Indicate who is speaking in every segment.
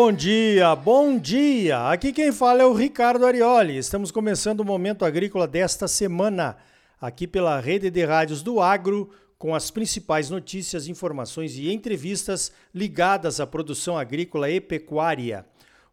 Speaker 1: bom dia, bom dia! Aqui quem fala é o Ricardo Arioli. Estamos começando o Momento Agrícola desta semana, aqui pela rede de rádios do Agro, com as principais notícias, informações e entrevistas ligadas à produção agrícola e pecuária.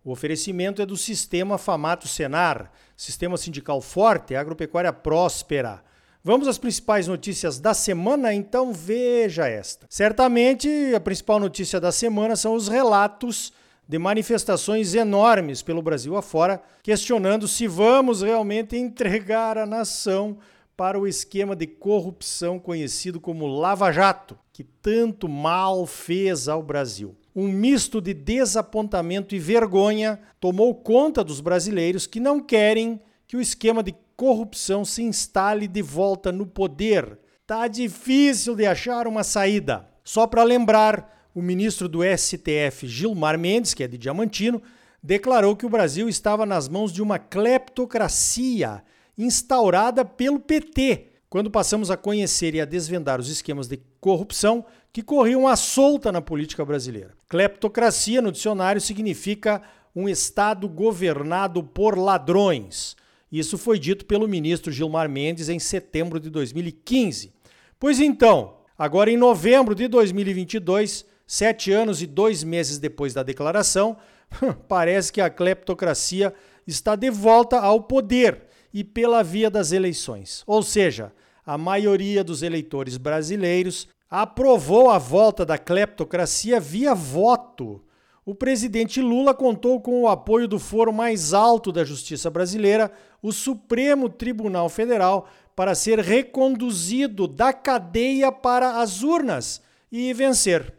Speaker 1: O oferecimento é do Sistema Famato Senar, Sistema Sindical Forte, Agropecuária Próspera. Vamos às principais notícias da semana? Então veja esta. Certamente a principal notícia da semana são os relatos de manifestações enormes pelo Brasil afora, questionando se vamos realmente entregar a nação para o esquema de corrupção conhecido como Lava Jato, que tanto mal fez ao Brasil. Um misto de desapontamento e vergonha tomou conta dos brasileiros que não querem que o esquema de corrupção se instale de volta no poder. Tá difícil de achar uma saída. Só para lembrar, o ministro do STF, Gilmar Mendes, que é de Diamantino, declarou que o Brasil estava nas mãos de uma cleptocracia instaurada pelo PT, quando passamos a conhecer e a desvendar os esquemas de corrupção que corriam à solta na política brasileira. Cleptocracia, no dicionário, significa um Estado governado por ladrões. Isso foi dito pelo ministro Gilmar Mendes em setembro de 2015. Pois então, agora em novembro de 2022, sete anos e dois meses depois da declaração, parece que a cleptocracia está de volta ao poder e pela via das eleições. Ou seja, a maioria dos eleitores brasileiros aprovou a volta da cleptocracia via voto. O presidente Lula contou com o apoio do foro mais alto da justiça brasileira, o Supremo Tribunal Federal para ser reconduzido da cadeia para as urnas e vencer.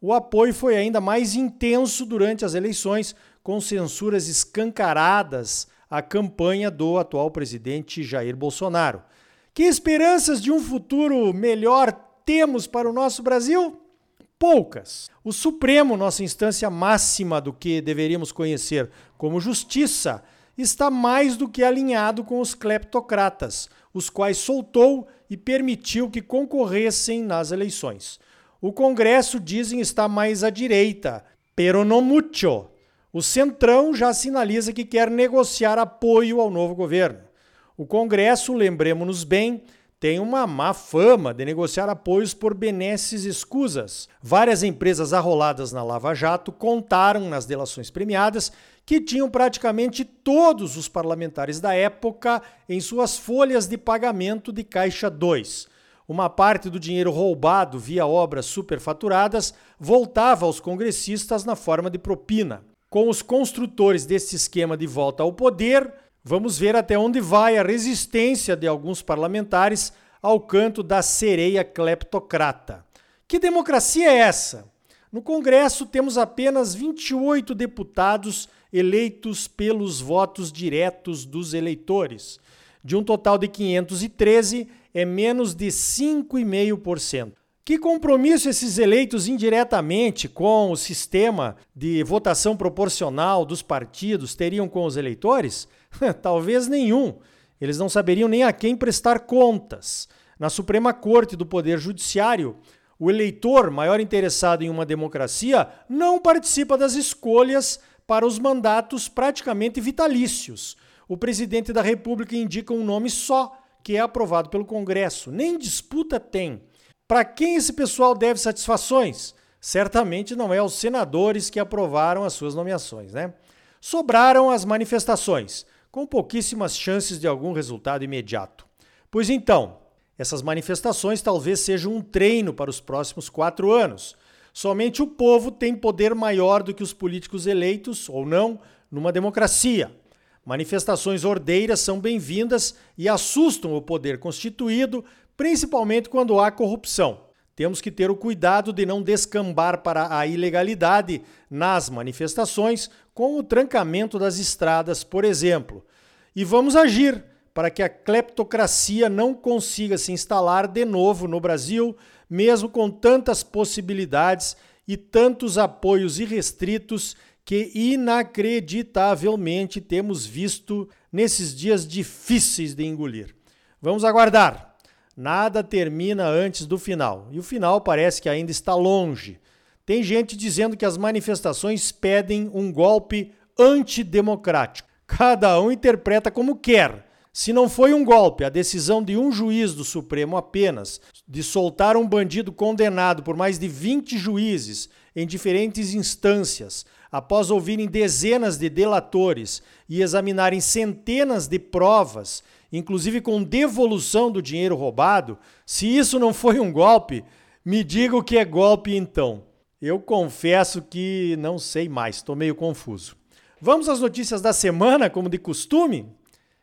Speaker 1: O apoio foi ainda mais intenso durante as eleições, com censuras escancaradas à campanha do atual presidente Jair Bolsonaro. Que esperanças de um futuro melhor temos para o nosso Brasil? Poucas. O Supremo, nossa instância máxima do que deveríamos conhecer como justiça, está mais do que alinhado com os cleptocratas, os quais soltou e permitiu que concorressem nas eleições. O Congresso, dizem, está mais à direita, pero no mucho. O Centrão já sinaliza que quer negociar apoio ao novo governo. O Congresso, lembremos-nos bem, tem uma má fama de negociar apoios por benesses escusas. Várias empresas arroladas na Lava Jato contaram nas delações premiadas que tinham praticamente todos os parlamentares da época em suas folhas de pagamento de Caixa 2. Uma parte do dinheiro roubado via obras superfaturadas voltava aos congressistas na forma de propina. Com os construtores desse esquema de volta ao poder, Vamos ver até onde vai a resistência de alguns parlamentares ao canto da sereia cleptocrata. Que democracia é essa? No Congresso temos apenas 28 deputados eleitos pelos votos diretos dos eleitores. De um total de 513, é menos de 5,5%. Que compromisso esses eleitos indiretamente com o sistema de votação proporcional dos partidos teriam com os eleitores? Talvez nenhum. Eles não saberiam nem a quem prestar contas. Na Suprema Corte do Poder Judiciário, o eleitor maior interessado em uma democracia não participa das escolhas para os mandatos praticamente vitalícios. O presidente da República indica um nome só, que é aprovado pelo Congresso. Nem disputa tem. Para quem esse pessoal deve satisfações? Certamente não é aos senadores que aprovaram as suas nomeações, né? Sobraram as manifestações com pouquíssimas chances de algum resultado imediato. Pois então, essas manifestações talvez sejam um treino para os próximos quatro anos. Somente o povo tem poder maior do que os políticos eleitos, ou não, numa democracia. Manifestações ordeiras são bem-vindas e assustam o poder constituído, principalmente quando há corrupção. Temos que ter o cuidado de não descambar para a ilegalidade nas manifestações, com o trancamento das estradas, por exemplo. E vamos agir para que a cleptocracia não consiga se instalar de novo no Brasil, mesmo com tantas possibilidades e tantos apoios irrestritos que inacreditavelmente temos visto nesses dias difíceis de engolir. Vamos aguardar. Nada termina antes do final, e o final parece que ainda está longe. Tem gente dizendo que as manifestações pedem um golpe antidemocrático. Cada um interpreta como quer. Se não foi um golpe, a decisão de um juiz do Supremo apenas de soltar um bandido condenado por mais de 20 juízes em diferentes instâncias, após ouvirem dezenas de delatores e examinarem centenas de provas, inclusive com devolução do dinheiro roubado, se isso não foi um golpe, me diga o que é golpe então. Eu confesso que não sei mais, estou meio confuso. Vamos às notícias da semana, como de costume?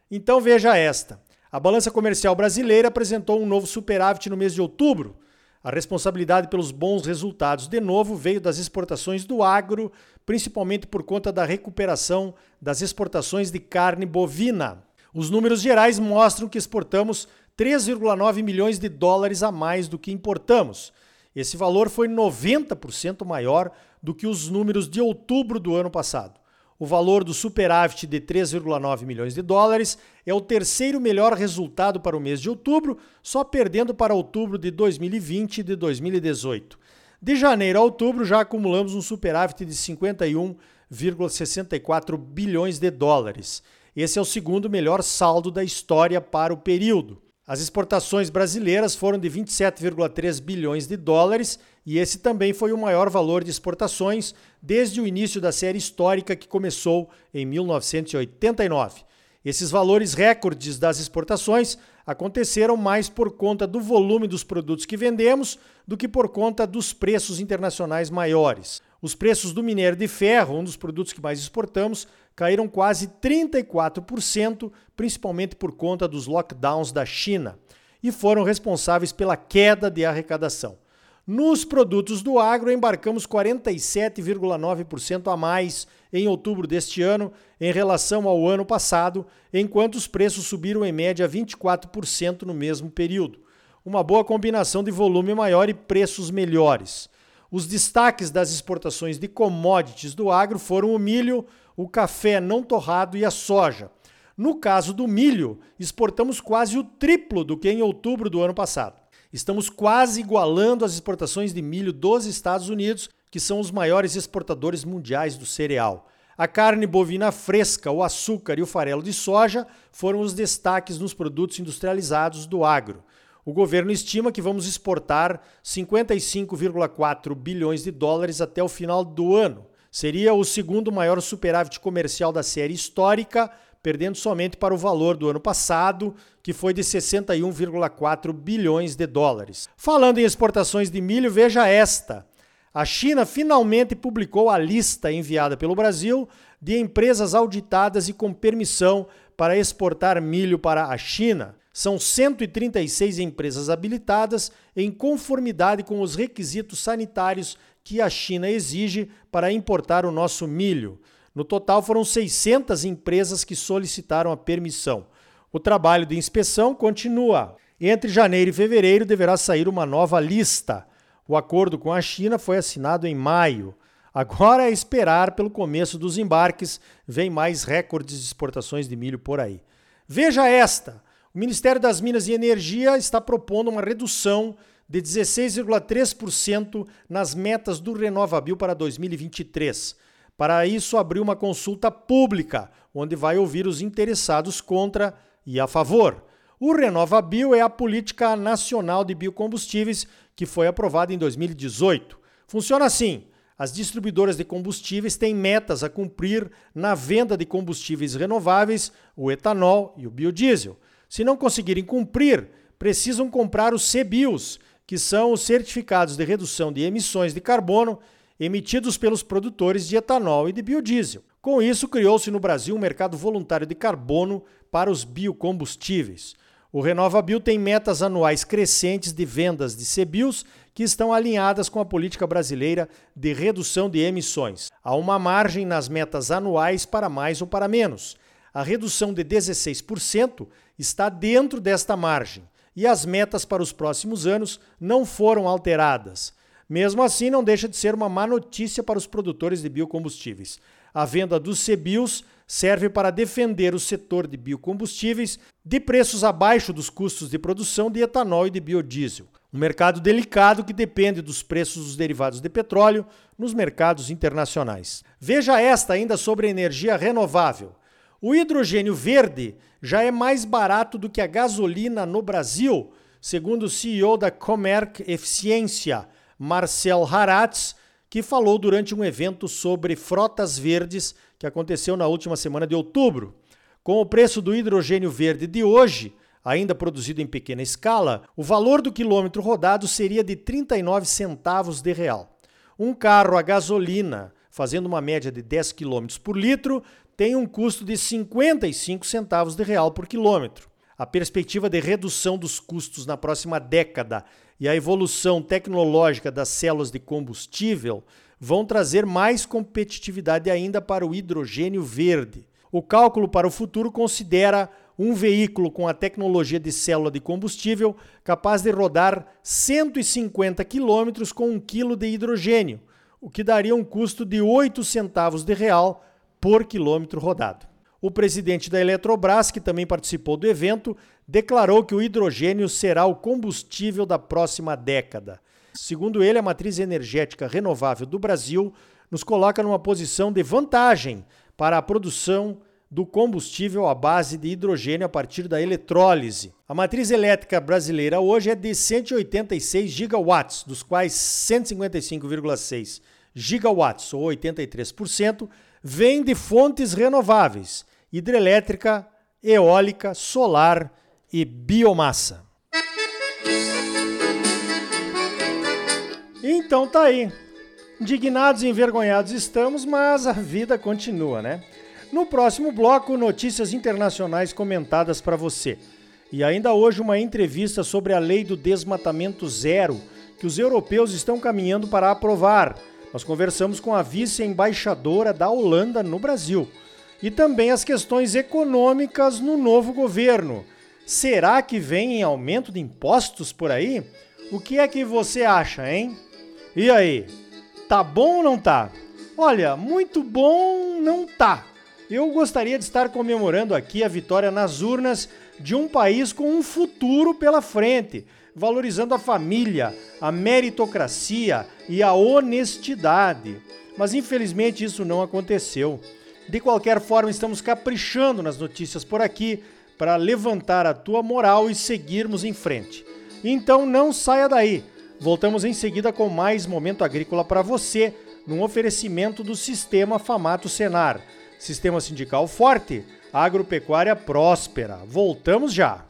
Speaker 1: Então veja esta. A balança comercial brasileira apresentou um novo superávit no mês de outubro. A responsabilidade pelos bons resultados, de novo, veio das exportações do agro, principalmente por conta da recuperação das exportações de carne bovina. Os números gerais mostram que exportamos 3,9 milhões de dólares a mais do que importamos. Esse valor foi 90% maior do que os números de outubro do ano passado. O valor do superávit de 3,9 milhões de dólares é o terceiro melhor resultado para o mês de outubro, só perdendo para outubro de 2020 e de 2018. De janeiro a outubro já acumulamos um superávit de 51,64 bilhões de dólares. Esse é o segundo melhor saldo da história para o período. As exportações brasileiras foram de 27,3 bilhões de dólares e esse também foi o maior valor de exportações desde o início da série histórica que começou em 1989. Esses valores recordes das exportações aconteceram mais por conta do volume dos produtos que vendemos do que por conta dos preços internacionais maiores. Os preços do minério de ferro, um dos produtos que mais exportamos, caíram quase 34%, principalmente por conta dos lockdowns da China, e foram responsáveis pela queda de arrecadação. Nos produtos do agro, embarcamos 47,9% a mais em outubro deste ano em relação ao ano passado, enquanto os preços subiram em média 24% no mesmo período. Uma boa combinação de volume maior e preços melhores. Os destaques das exportações de commodities do agro foram o milho, o café não torrado e a soja. No caso do milho, exportamos quase o triplo do que em outubro do ano passado. Estamos quase igualando as exportações de milho dos Estados Unidos, que são os maiores exportadores mundiais do cereal. A carne bovina fresca, o açúcar e o farelo de soja foram os destaques nos produtos industrializados do agro. O governo estima que vamos exportar 55,4 bilhões de dólares até o final do ano. Seria o segundo maior superávit comercial da série histórica, perdendo somente para o valor do ano passado, que foi de 61,4 bilhões de dólares. Falando em exportações de milho, veja esta. A China finalmente publicou a lista enviada pelo Brasil de empresas auditadas e com permissão para exportar milho para a China. São 136 empresas habilitadas em conformidade com os requisitos sanitários que a China exige para importar o nosso milho. No total, foram 600 empresas que solicitaram a permissão. O trabalho de inspeção continua. Entre janeiro e fevereiro deverá sair uma nova lista. O acordo com a China foi assinado em maio. Agora é esperar pelo começo dos embarques, vem mais recordes de exportações de milho por aí. Veja esta: o Ministério das Minas e Energia está propondo uma redução de 16,3% nas metas do RenovaBio para 2023. Para isso, abriu uma consulta pública, onde vai ouvir os interessados contra e a favor. O RenovaBio é a política nacional de biocombustíveis que foi aprovada em 2018. Funciona assim: as distribuidoras de combustíveis têm metas a cumprir na venda de combustíveis renováveis, o etanol e o biodiesel. Se não conseguirem cumprir, precisam comprar os CBIOS, que são os certificados de redução de emissões de carbono emitidos pelos produtores de etanol e de biodiesel. Com isso, criou-se no Brasil um mercado voluntário de carbono para os biocombustíveis. O RenovaBio tem metas anuais crescentes de vendas de CBIOS que estão alinhadas com a política brasileira de redução de emissões. Há uma margem nas metas anuais para mais ou para menos. A redução de 16% está dentro desta margem e as metas para os próximos anos não foram alteradas. Mesmo assim, não deixa de ser uma má notícia para os produtores de biocombustíveis. A venda dos CBIOS serve para defender o setor de biocombustíveis de preços abaixo dos custos de produção de etanol e de biodiesel. Um mercado delicado que depende dos preços dos derivados de petróleo nos mercados internacionais. Veja esta ainda sobre energia renovável. O hidrogênio verde já é mais barato do que a gasolina no Brasil, segundo o CEO da Comerc Eficiência, Marcel Haratz, que falou durante um evento sobre frotas verdes que aconteceu na última semana de outubro. Com o preço do hidrogênio verde de hoje, ainda produzido em pequena escala, o valor do quilômetro rodado seria de 39 centavos de real. Um carro a gasolina, fazendo uma média de 10 km por litro, tem um custo de 55 centavos de real por quilômetro. A perspectiva de redução dos custos na próxima década e a evolução tecnológica das células de combustível vão trazer mais competitividade ainda para o hidrogênio verde. O cálculo para o futuro considera um veículo com a tecnologia de célula de combustível capaz de rodar 150 km com um quilo de hidrogênio, o que daria um custo de 8 centavos de real por quilômetro rodado. O presidente da Eletrobras, que também participou do evento, declarou que o hidrogênio será o combustível da próxima década. Segundo ele, a matriz energética renovável do Brasil nos coloca numa posição de vantagem para a produção do combustível à base de hidrogênio a partir da eletrólise. A matriz elétrica brasileira hoje é de 186 gigawatts, dos quais 155,6 gigawatts, ou 83%, vem de fontes renováveis, hidrelétrica, eólica, solar e biomassa. Então tá aí. Indignados e envergonhados estamos, mas a vida continua, né? No próximo bloco, notícias internacionais comentadas para você. E ainda hoje, uma entrevista sobre a lei do desmatamento zero, que os europeus estão caminhando para aprovar. Nós conversamos com a vice-embaixadora da Holanda no Brasil. E também as questões econômicas no novo governo. Será que vem em aumento de impostos por aí? O que é que você acha, hein? E aí? Tá bom ou não tá? Olha, muito bom não tá. Eu gostaria de estar comemorando aqui a vitória nas urnas de um país com um futuro pela frente, valorizando a família, a meritocracia e a honestidade. Mas infelizmente isso não aconteceu. De qualquer forma, estamos caprichando nas notícias por aqui para levantar a tua moral e seguirmos em frente. Então não saia daí. Voltamos em seguida com mais momento agrícola para você, num oferecimento do Sistema Famato Senar sistema sindical forte, agropecuária próspera. Voltamos já!